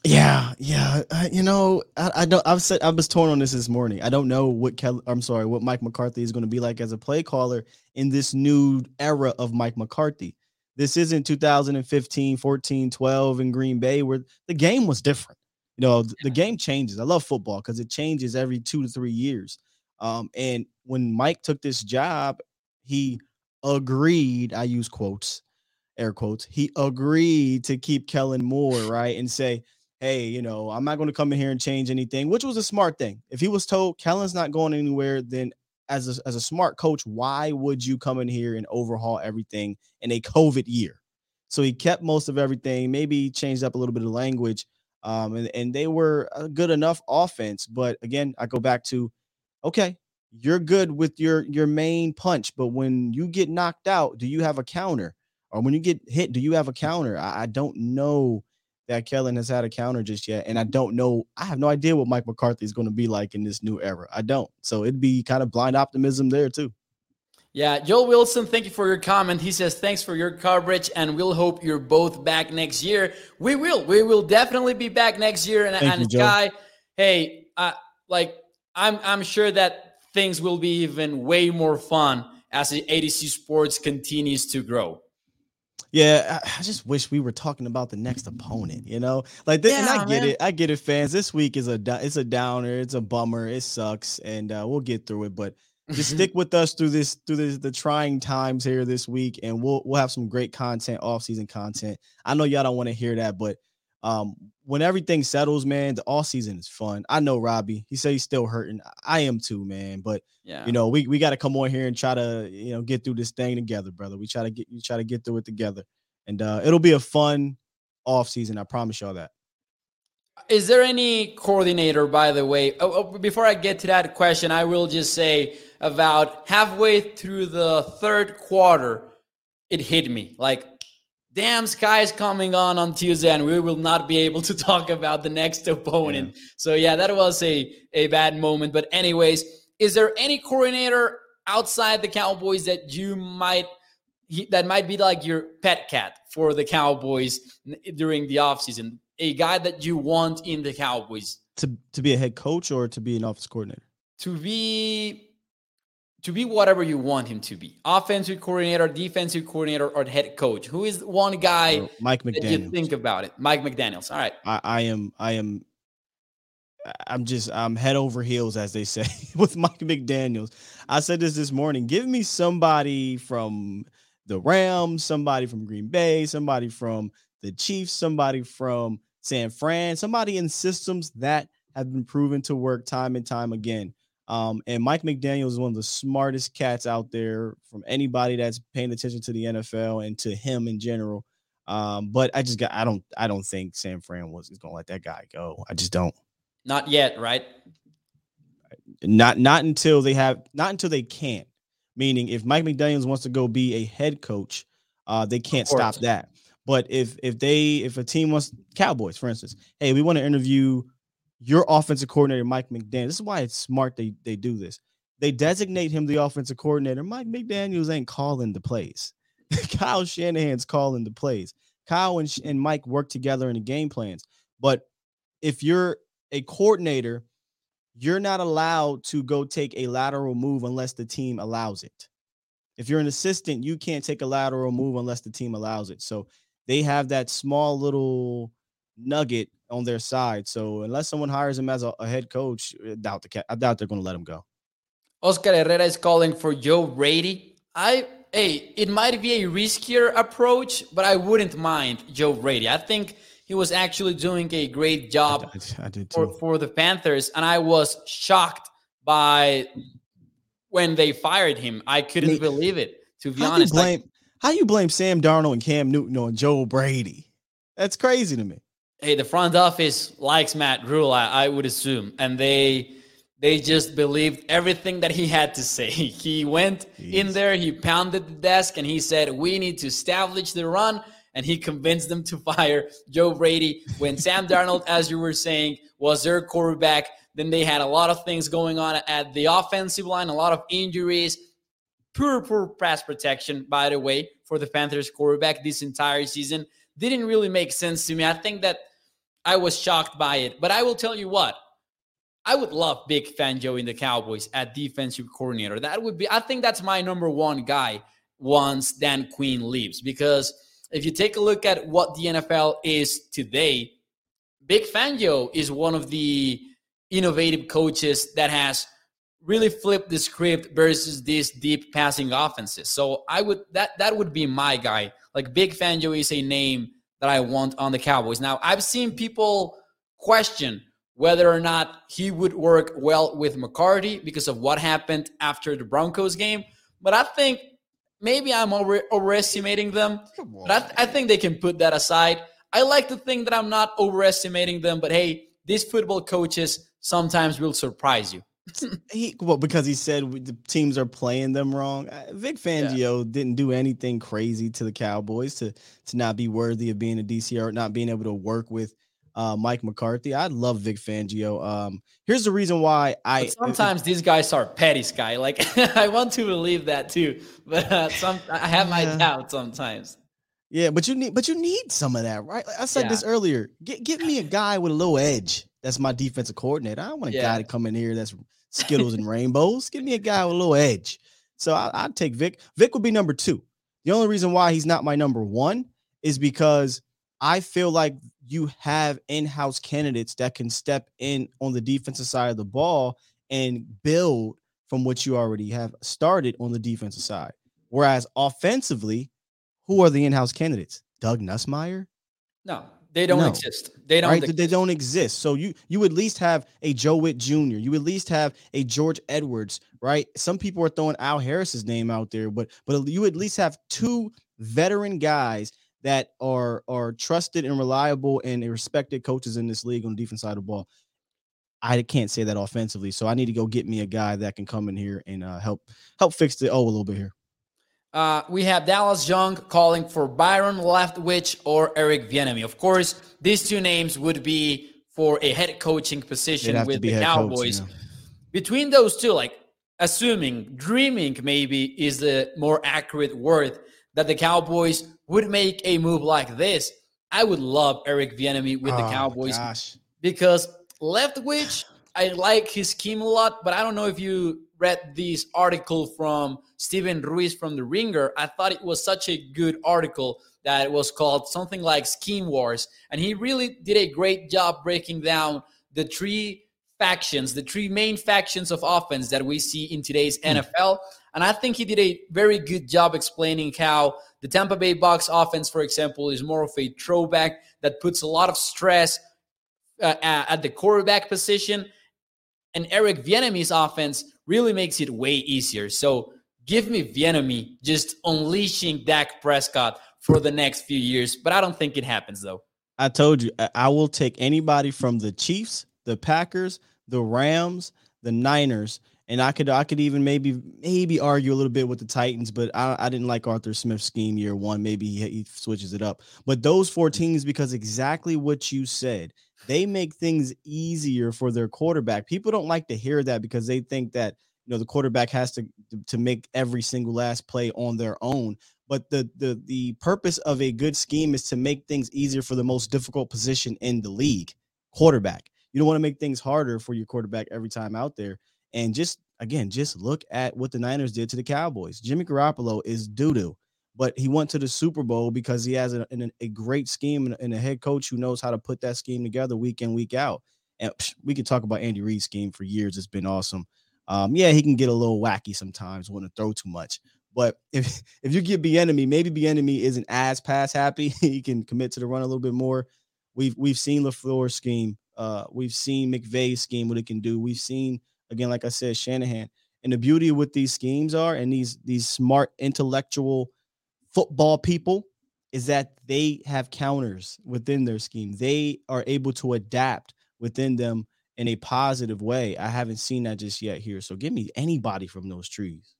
Yeah, yeah. Uh, you know, I, I, don't. I've said I was torn on this this morning. I don't know what Kel, I'm sorry, what Mike McCarthy is going to be like as a play caller in this new era of Mike McCarthy. This isn't 2015, 14, 12 in Green Bay where the game was different. You know, the game changes. I love football because it changes every two to three years. Um, and when Mike took this job, he agreed, I use quotes, air quotes, he agreed to keep Kellen Moore, right? And say, hey, you know, I'm not going to come in here and change anything, which was a smart thing. If he was told Kellen's not going anywhere, then as a, as a smart coach, why would you come in here and overhaul everything in a COVID year? So he kept most of everything, maybe changed up a little bit of language, um, and, and they were a good enough offense. But again, I go back to okay, you're good with your your main punch, but when you get knocked out, do you have a counter? Or when you get hit, do you have a counter? I, I don't know that Kellen has had a counter just yet. And I don't know, I have no idea what Mike McCarthy is going to be like in this new era. I don't. So it'd be kind of blind optimism there too. Yeah, Joel Wilson, thank you for your comment. He says, Thanks for your coverage, and we'll hope you're both back next year. We will. We will definitely be back next year. And, and you, Sky, hey, uh, like, I'm, I'm sure that things will be even way more fun as the A to Z Sports continues to grow. Yeah, I, just wish we were talking about the next opponent. You know, like this, yeah, and I get man. it. I get it, fans. This week is a it's a downer. It's a bummer. It sucks, and uh, we'll get through it. But just stick with us through this through this, the trying times here this week, and we'll we'll have some great content, off season content. I know y'all don't want to hear that, but um, when everything settles, man, the off season is fun. I know Robbie. He said he's still hurting. I am too, man. But yeah, you know, we, we got to come on here and try to you know get through this thing together, brother. We try to get you try to get through it together, and uh, it'll be a fun off season. I promise y'all that. Is there any coordinator, by the way? Oh, oh, before I get to that question, I will just say about halfway through the third quarter, it hit me like damn sky is coming on on tuesday and we will not be able to talk about the next opponent yeah. so yeah that was a, a bad moment but anyways is there any coordinator outside the cowboys that you might that might be like your pet cat for the cowboys during the offseason a guy that you want in the cowboys. To, to be a head coach or to be an office coordinator? To be to be whatever you want him to be. Offensive coordinator defensive coordinator or head coach. Who is one guy oh, mike mcdaniel you think about it? Mike mcdaniels. All right. I, I, am i am i'm just i'm head over heels as they say with mike mcdaniels. I said this this morning. Give me somebody from the rams somebody from green bay somebody from the chiefs somebody from san fran somebody in systems that have been proven to work time and time again um, and Mike McDaniel is one of the smartest cats out there from anybody that's paying attention to the NFL and to him in general. Um, but I just got I don't I don't think San Fran was is gonna let that guy go. I just don't. Not yet, right? Not not until they have not until they can't. Meaning if Mike McDaniels wants to go be a head coach, uh, they can't stop that. But if if they if a team wants Cowboys, for instance, hey, we want to interview your offensive coordinator, Mike McDaniel. This is why it's smart they they do this. They designate him the offensive coordinator. Mike McDaniels ain't calling the plays. Kyle Shanahan's calling the plays. Kyle and, and Mike work together in the game plans. But if you're a coordinator, you're not allowed to go take a lateral move unless the team allows it. If you're an assistant, you can't take a lateral move unless the team allows it. So they have that small little nugget on their side. So unless someone hires him as a, a head coach, I doubt the I doubt they're going to let him go. Oscar Herrera is calling for Joe Brady. I hey, it might be a riskier approach, but I wouldn't mind Joe Brady. I think he was actually doing a great job I, I did for, for the Panthers, and I was shocked by when they fired him. I couldn't Me, believe it. To be honest, you blame, how you blame Sam Darnold and Cam Newton on Joe Brady? That's crazy to me hey, the front office likes Matt Rhule, I, I, would assume, and they they just believed everything that he had to say. He went Jeez. in there, he pounded the desk, and he said, "We need to establish the run." And he convinced them to fire Joe Brady when Sam Darnold, as you were saying, was their quarterback. Then they had a lot of things going on at the offensive line, a lot of injuries, poor, poor pass protection, by the way, for the Panthers quarterback this entire season didn't really make sense to me. I think that I was shocked by it. But I will tell you what, I would love Vic Fangio in the Cowboys at defensive coordinator. That would be, I think that's my number one guy once Dan Quinn leaves. Because if you take a look at what the NFL is today, Vic Fangio is one of the innovative coaches that has really flip the script versus these deep passing offenses. So I would that that would be my guy like Vic Fangio is a name that I want on the Cowboys. Now, I've seen people question whether or not he would work well with McCarthy because of what happened after the Broncos game. But I think maybe I'm over, overestimating them. but I, th- I think they can put that aside. I like to think that I'm not overestimating them, but hey, these football coaches sometimes will surprise you. he well because he said the teams are playing them wrong. Uh, Vic Fangio yeah. didn't do anything crazy to the Cowboys to to not be worthy of being a DC or not being able to work with uh, Mike McCarthy. I love Vic Fangio. Um, here's the reason why I but sometimes these guys are petty, Sky. Like I want to believe that too, but uh, some I have my yeah. doubts sometimes. Yeah, but you need but you need some of that, right? I said yeah. this earlier. Get give me a guy with a little edge. That's my defensive coordinator. I don't want a yeah. guy to come in here that's Skittles and rainbows. Give me a guy with a little edge. So I, would take Vic. Vic would be number two. The only reason why he's not my number one is because I feel like you have in-house candidates that can step in on the defensive side of the ball and build from what you already have started on the defensive side. Whereas offensively, who are the in-house candidates? Doug Nussmeier? No, they don't no. exist. They don't. Right? Exist. They don't exist. So you you at least have a Joe Whitt Jr. You at least have a George Edwards, right? Some people are throwing Al Harris's name out there, but but you at least have two veteran guys that are are trusted and reliable and respected coaches in this league on the defense side of the ball. I can't say that offensively, so I need to go get me a guy that can come in here and uh, help help fix the oh a little bit here. Uh, we have Dallas Young calling for Byron Leftwich or Eric Bieniemy. Of course, these two names would be for a head coaching position with the Cowboys. Coach, yeah. Between those two, like assuming, dreaming maybe is the more accurate word that the Cowboys would make a move like this. I would love Eric Bieniemy with oh, the Cowboys gosh. because Leftwich, I like his scheme a lot, but I don't know if you read this article from Steven Ruiz from The Ringer, I thought it was such a good article that it was called something like Scheme Wars. And he really did a great job breaking down the three factions, the three main factions of offense that we see in today's mm. NFL. And I think he did a very good job explaining how the Tampa Bay Bucks offense, for example, is more of a throwback that puts a lot of stress uh, at the quarterback position. And Eric Bieniemy's offense really makes it way easier. So give me Bieniemy just unleashing Dak Prescott for the next few years, but I don't think it happens though. I told you I will take anybody from the Chiefs, the Packers, the Rams, the Niners, and I could I could even maybe maybe argue a little bit with the Titans, but I, I didn't like Arthur Smith's scheme year one. Maybe he, he switches it up. But those four mm. teams, because exactly what you said, they make things easier for their quarterback. People don't like to hear that because they think that you know the quarterback has to to make every single last play on their own. But the the the purpose of a good scheme is to make things easier for the most difficult position in the league, quarterback. You don't want to make things harder for your quarterback every time out there. And just again, just look at what the Niners did to the Cowboys. Jimmy Garoppolo is doo doo but he went to the Super Bowl because he has a, a, a great scheme and, a head coach who knows how to put that scheme together week in, week out. And psh, we could talk about Andy Reid's scheme for years. It's been awesome. Um, yeah, he can get a little wacky sometimes, want to throw too much. But if if you get Bieniemy, maybe Bieniemy isn't as pass happy. he can commit to the run a little bit more. We've we've seen LaFleur's scheme. Uh, we've seen McVay's scheme, what it can do. We've seen again, like I said, Shanahan. And the beauty with these schemes are, and these these smart intellectual football people is that they have counters within their scheme. They are able to adapt within them in a positive way. I haven't seen that just yet here. So give me anybody from those trees.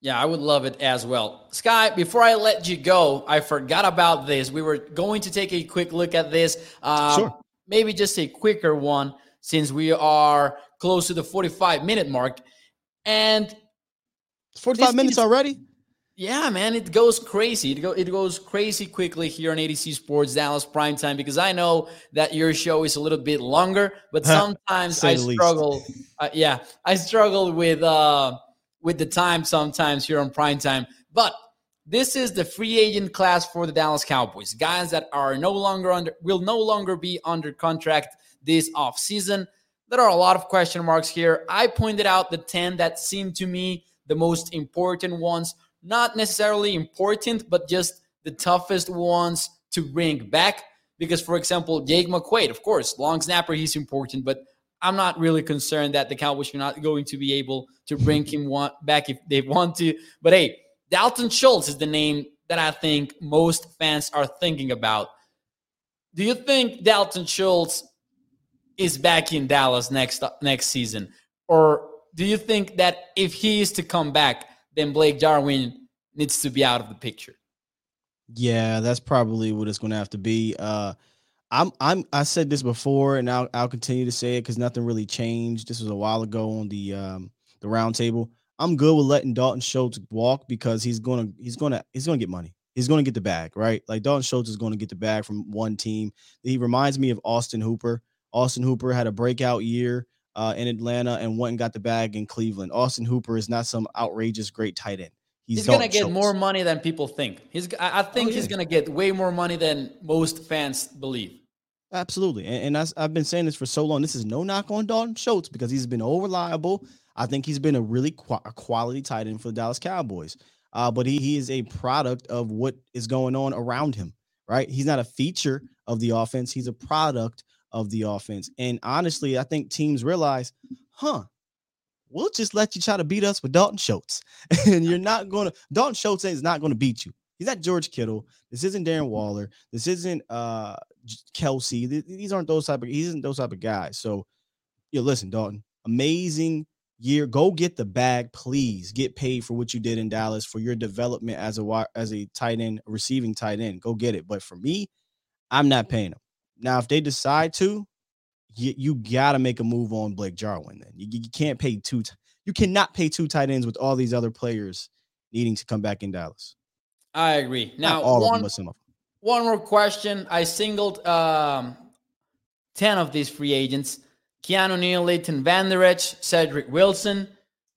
Yeah, I would love it as well. Sky, before I let you go, I forgot about this. We were going to take a quick look at this. Um, sure. Maybe just a quicker one since we are close to the 45 minute mark. And 45 minutes already? Yeah, man, it goes crazy. It, go, it goes crazy quickly here on A to Z Sports Dallas Prime Time because I know that your show is a little bit longer, but sometimes I struggle. Uh, yeah, I struggle with uh, with the time sometimes here on Prime Time. But this is the free agent class for the Dallas Cowboys. Guys that are no longer under will no longer be under contract this off season. There are a lot of question marks here. I pointed out the 10 that seem to me the most important ones not necessarily important, but just the toughest ones to bring back. Because, for example, Jake McQuaide, of course, long snapper, he's important, but I'm not really concerned that the Cowboys are not going to be able to bring him back if they want to. But hey, Dalton Schultz is the name that I think most fans are thinking about. Do you think Dalton Schultz is back in Dallas next next season, or do you think that if he is to come back, then Blake Jarwin needs to be out of the picture? Yeah, that's probably what it's going to have to be. Uh, I'm I'm I said this before, and I'll I'll continue to say it because nothing really changed. This was a while ago on the um the roundtable. I'm good with letting Dalton Schultz walk because he's gonna he's gonna he's gonna get money. He's gonna get the bag, right? Like Dalton Schultz is gonna get the bag from one team. He reminds me of Austin Hooper. Austin Hooper had a breakout year uh, in Atlanta and went and got the bag in Cleveland. Austin Hooper is not some outrageous great tight end. He's, he's gonna get Schultz. more money than people think. He's I think oh, yeah. he's gonna get way more money than most fans believe. Absolutely. And, and I, have been saying this for so long. This is no knock on Dalton Schultz because he's been over reliable. I think he's been a really qu- a quality tight end for the Dallas Cowboys. Uh, but he, he is a product of what is going on around him, right? He's not a feature of the offense, he's a product of the offense. And honestly, I think teams realize, huh, we'll just let you try to beat us with Dalton Schultz. and you're not going to, Dalton Schultz is not going to beat you. He's not George Kittle. This isn't Darren Waller. This isn't uh Kelce. These aren't those type of. He isn't those type of guys. So, yeah, listen, Dalton, amazing year. Go get the bag, please. Get paid for what you did in Dallas for your development as a as a tight end, receiving tight end. Go get it. But for me, I'm not paying them. Now, if they decide to, you, you got to make a move on Blake Jarwin. Then you, you can't pay two. T- you cannot pay two tight ends with all these other players needing to come back in Dallas. I agree. Now, Not all one, of them, some of them. One more question. I singled um, 10 of these free agents Keanu Neal, Leighton Vander Esch, Cedric Wilson,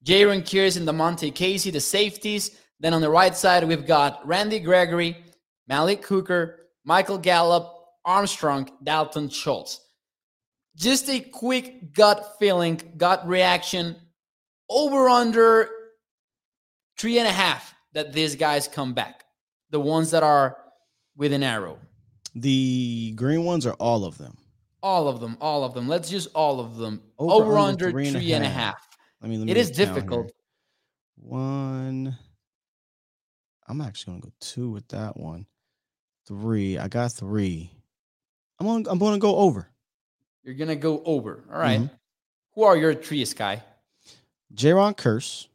Jayron Kearse, and Damontae Kazee, the safeties. Then on the right side, we've got Randy Gregory, Malik Hooker, Michael Gallup, Armstrong, Dalton Schultz. Just a quick gut feeling, gut reaction over under three and a half that these guys come back. The ones that are with an arrow. The green ones are all of them. All of them, all of them. Let's use all of them. Over, Over under three, and, three and a half. I mean, it is difficult. Here. One. I'm actually gonna go two with that one. Three. I got three. I'm on. I'm gonna go over. You're gonna go over. All right. mm-hmm. Who are your three, Sky? Jayron Kearse.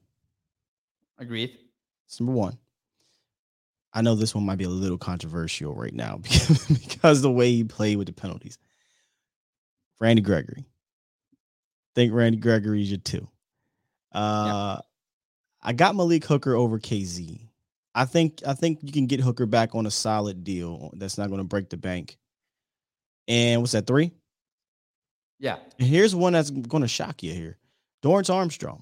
Agreed. That's number one. I know this one might be a little controversial right now because, because the way he played with the penalties. Randy Gregory. think Randy Gregory's your two. Uh, yeah. I got Malik Hooker over Kazee. I think I think you can get Hooker back on a solid deal that's not going to break the bank. And what's that three? Yeah. And here's one that's going to shock you here. Dorance Armstrong.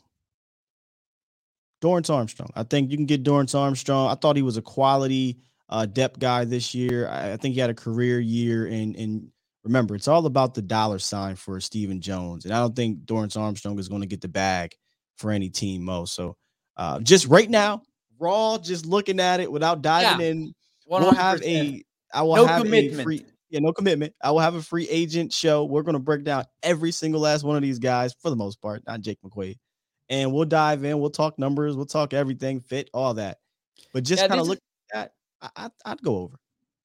Dorance Armstrong. I think you can get Dorance Armstrong. I thought he was a quality uh, depth guy this year. I, I think he had a career year. And, and remember, it's all about the dollar sign for Stephen Jones. And I don't think Dorance Armstrong is going to get the bag for any team, Mo. So uh, just right now, raw, just looking at it without diving yeah, in, we'll have a I will no have commitment. a free yeah, no commitment. I will have a free agent show. We're gonna break down every single last one of these guys for the most part, not Jake McQuaide and we'll dive in. We'll talk numbers. We'll talk everything, fit, all that. But just yeah, kind of look at, I, I'd go over.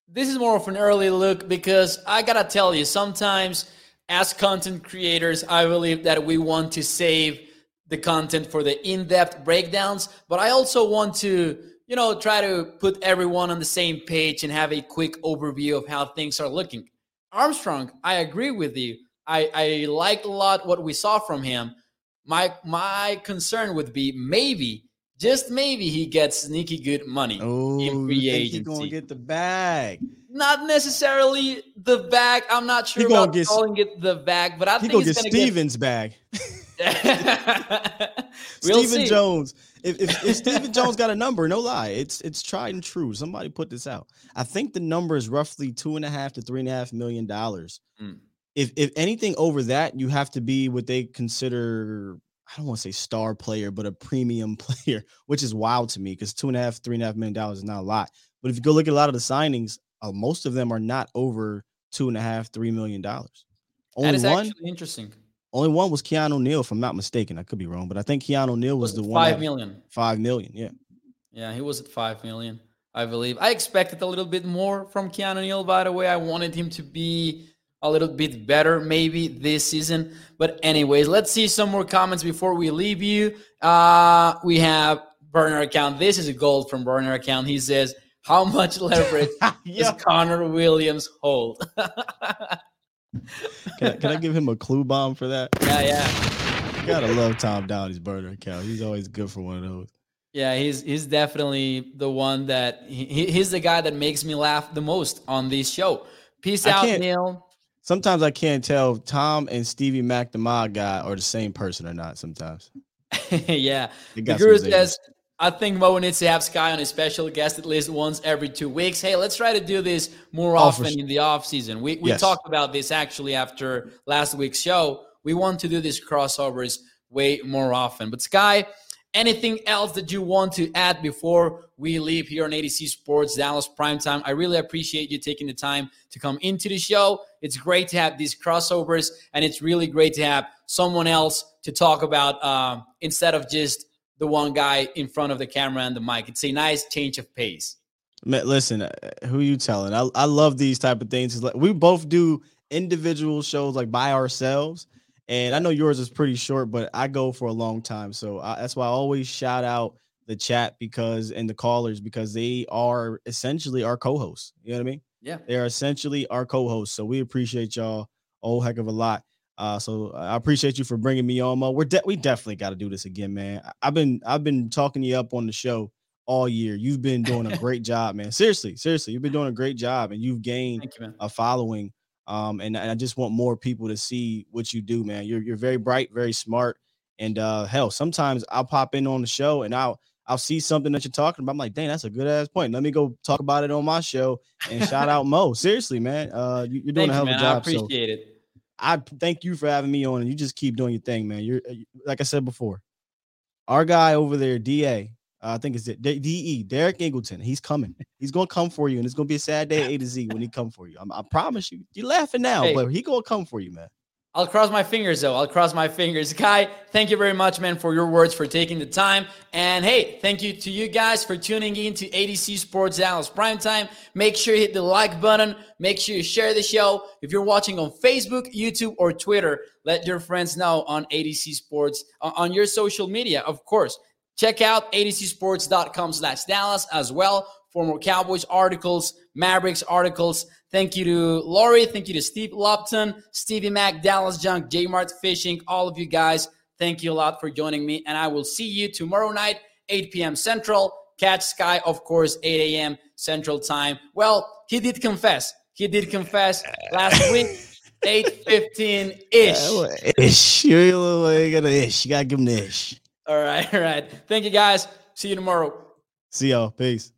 This is more of an early look because I gotta tell you, sometimes as content creators, I believe that we want to save the content for the in-depth breakdowns, but I also want to, you know, try to put everyone on the same page and have a quick overview of how things are looking. Armstrong, I agree with you. I, I liked a lot what we saw from him. My my concern would be maybe, just maybe, he gets sneaky good money oh, in free agency. He's gonna get the bag. Not necessarily the bag. I'm not sure he about get, calling it the bag, but I think gonna he's get gonna Stevens' get... bag. we'll Stephen see. Jones. If, if, if Stephen Jones got a number, no lie, it's it's tried and true. Somebody put this out. I think the number is roughly two and a half to three and a half million dollars. Mm if if anything over that, you have to be what they consider I don't want to say star player, but a premium player, which is wild to me because two and a half, three and a half million dollars is not a lot. But if you go look at a lot of the signings, uh, most of them are not over two and a half, three million dollars. Only that is one, actually interesting. Only one was Keanu Neal, if I'm not mistaken. I could be wrong, but I think Keanu Neal was, was the one. Five million. Five million, yeah. Yeah, he was at five million, I believe. I expected a little bit more from Keanu Neal, by the way. I wanted him to be a little bit better maybe this season. But anyways, let's see some more comments before we leave you. Uh, we have burner account. This is a gold from burner account. He says, "How much leverage does Connor Williams hold?" can, I, can I give him a clue bomb for that? Yeah, yeah. You gotta love Tom Downey's burner account. He's always good for one of those. Yeah, he's he's definitely the one that he, he's the guy that makes me laugh the most on this show. Peace I out, Neil. Sometimes I can't tell if Tom and Stevie Mac the mod guy are the same person or not. Sometimes. yeah, the guru says I think Mo needs to have Sky on a special guest at least once every two weeks. Hey, let's try to do this more oh, often sure. in the off season. We we yes. talked about this actually after last week's show. We want to do these crossovers way more often. But Sky, Anything else that you want to add before we leave here on A to Z Sports Dallas Primetime? I really appreciate you taking the time to come into the show. It's great to have these crossovers, and it's really great to have someone else to talk about uh, instead of just the one guy in front of the camera and the mic. It's a nice change of pace. Man, listen, uh, who you telling? I, I love these type of things. Like, We both do individual shows like by ourselves and I know yours is pretty short, but I go for a long time. So I, that's why I always shout out the chat because and the callers because they are essentially our co-hosts. You know what I mean? Yeah. They are essentially our co-hosts. So we appreciate y'all a whole heck of a lot. Uh, so I appreciate you for bringing me on, Mo. We're de- we definitely got to do this again, man. I've been I've been talking you up on the show all year. You've been doing a great job, man. Seriously, seriously, you've been doing a great job, and you've gained you, a following um, and, and I just want more people to see what you do, man. You're you're very bright, very smart, and uh, hell, sometimes I'll pop in on the show and I'll I'll see something that you're talking about. I'm like, dang, that's a good ass point. Let me go talk about it on my show and shout out Mo. Seriously, man, uh, you, are doing a hell of a job. I appreciate so it. I thank you for having me on, and you just keep doing your thing, man. You're like I said before, our guy over there, Da. Uh, I think it's DE, Derek Ingleton. He's coming. He's gonna come for you, and it's gonna be a sad day A to Z when he come for you. I'm, i promise you. You're laughing now, hey, but he gonna come for you, man. I'll cross my fingers though. I'll cross my fingers. Kai, thank you very much, man, for your words, for taking the time. And hey, thank you to you guys for tuning in to A to Z Sports Dallas Prime Time. Make sure you hit the like button. Make sure you share the show. If you're watching on Facebook, YouTube, or Twitter, let your friends know on A to Z Sports uh, on your social media, of course. Check out AtoZsports.com slash Dallas as well for more Cowboys articles, Mavericks articles. Thank you to Laurie. Thank you to Steve Lupton, Stevie Mac, Dallas Junk, J Mart Fishing, all of you guys. Thank you a lot for joining me. And I will see you tomorrow night, 8 p.m. Central. Catch Sky, of course, 8 a.m. Central Time. Well, he did confess. He did confess last week. 8.15 ish. Ish. You got an ish. You gotta give him the ish. All right. All right. Thank you guys. See you tomorrow. See y'all. Peace.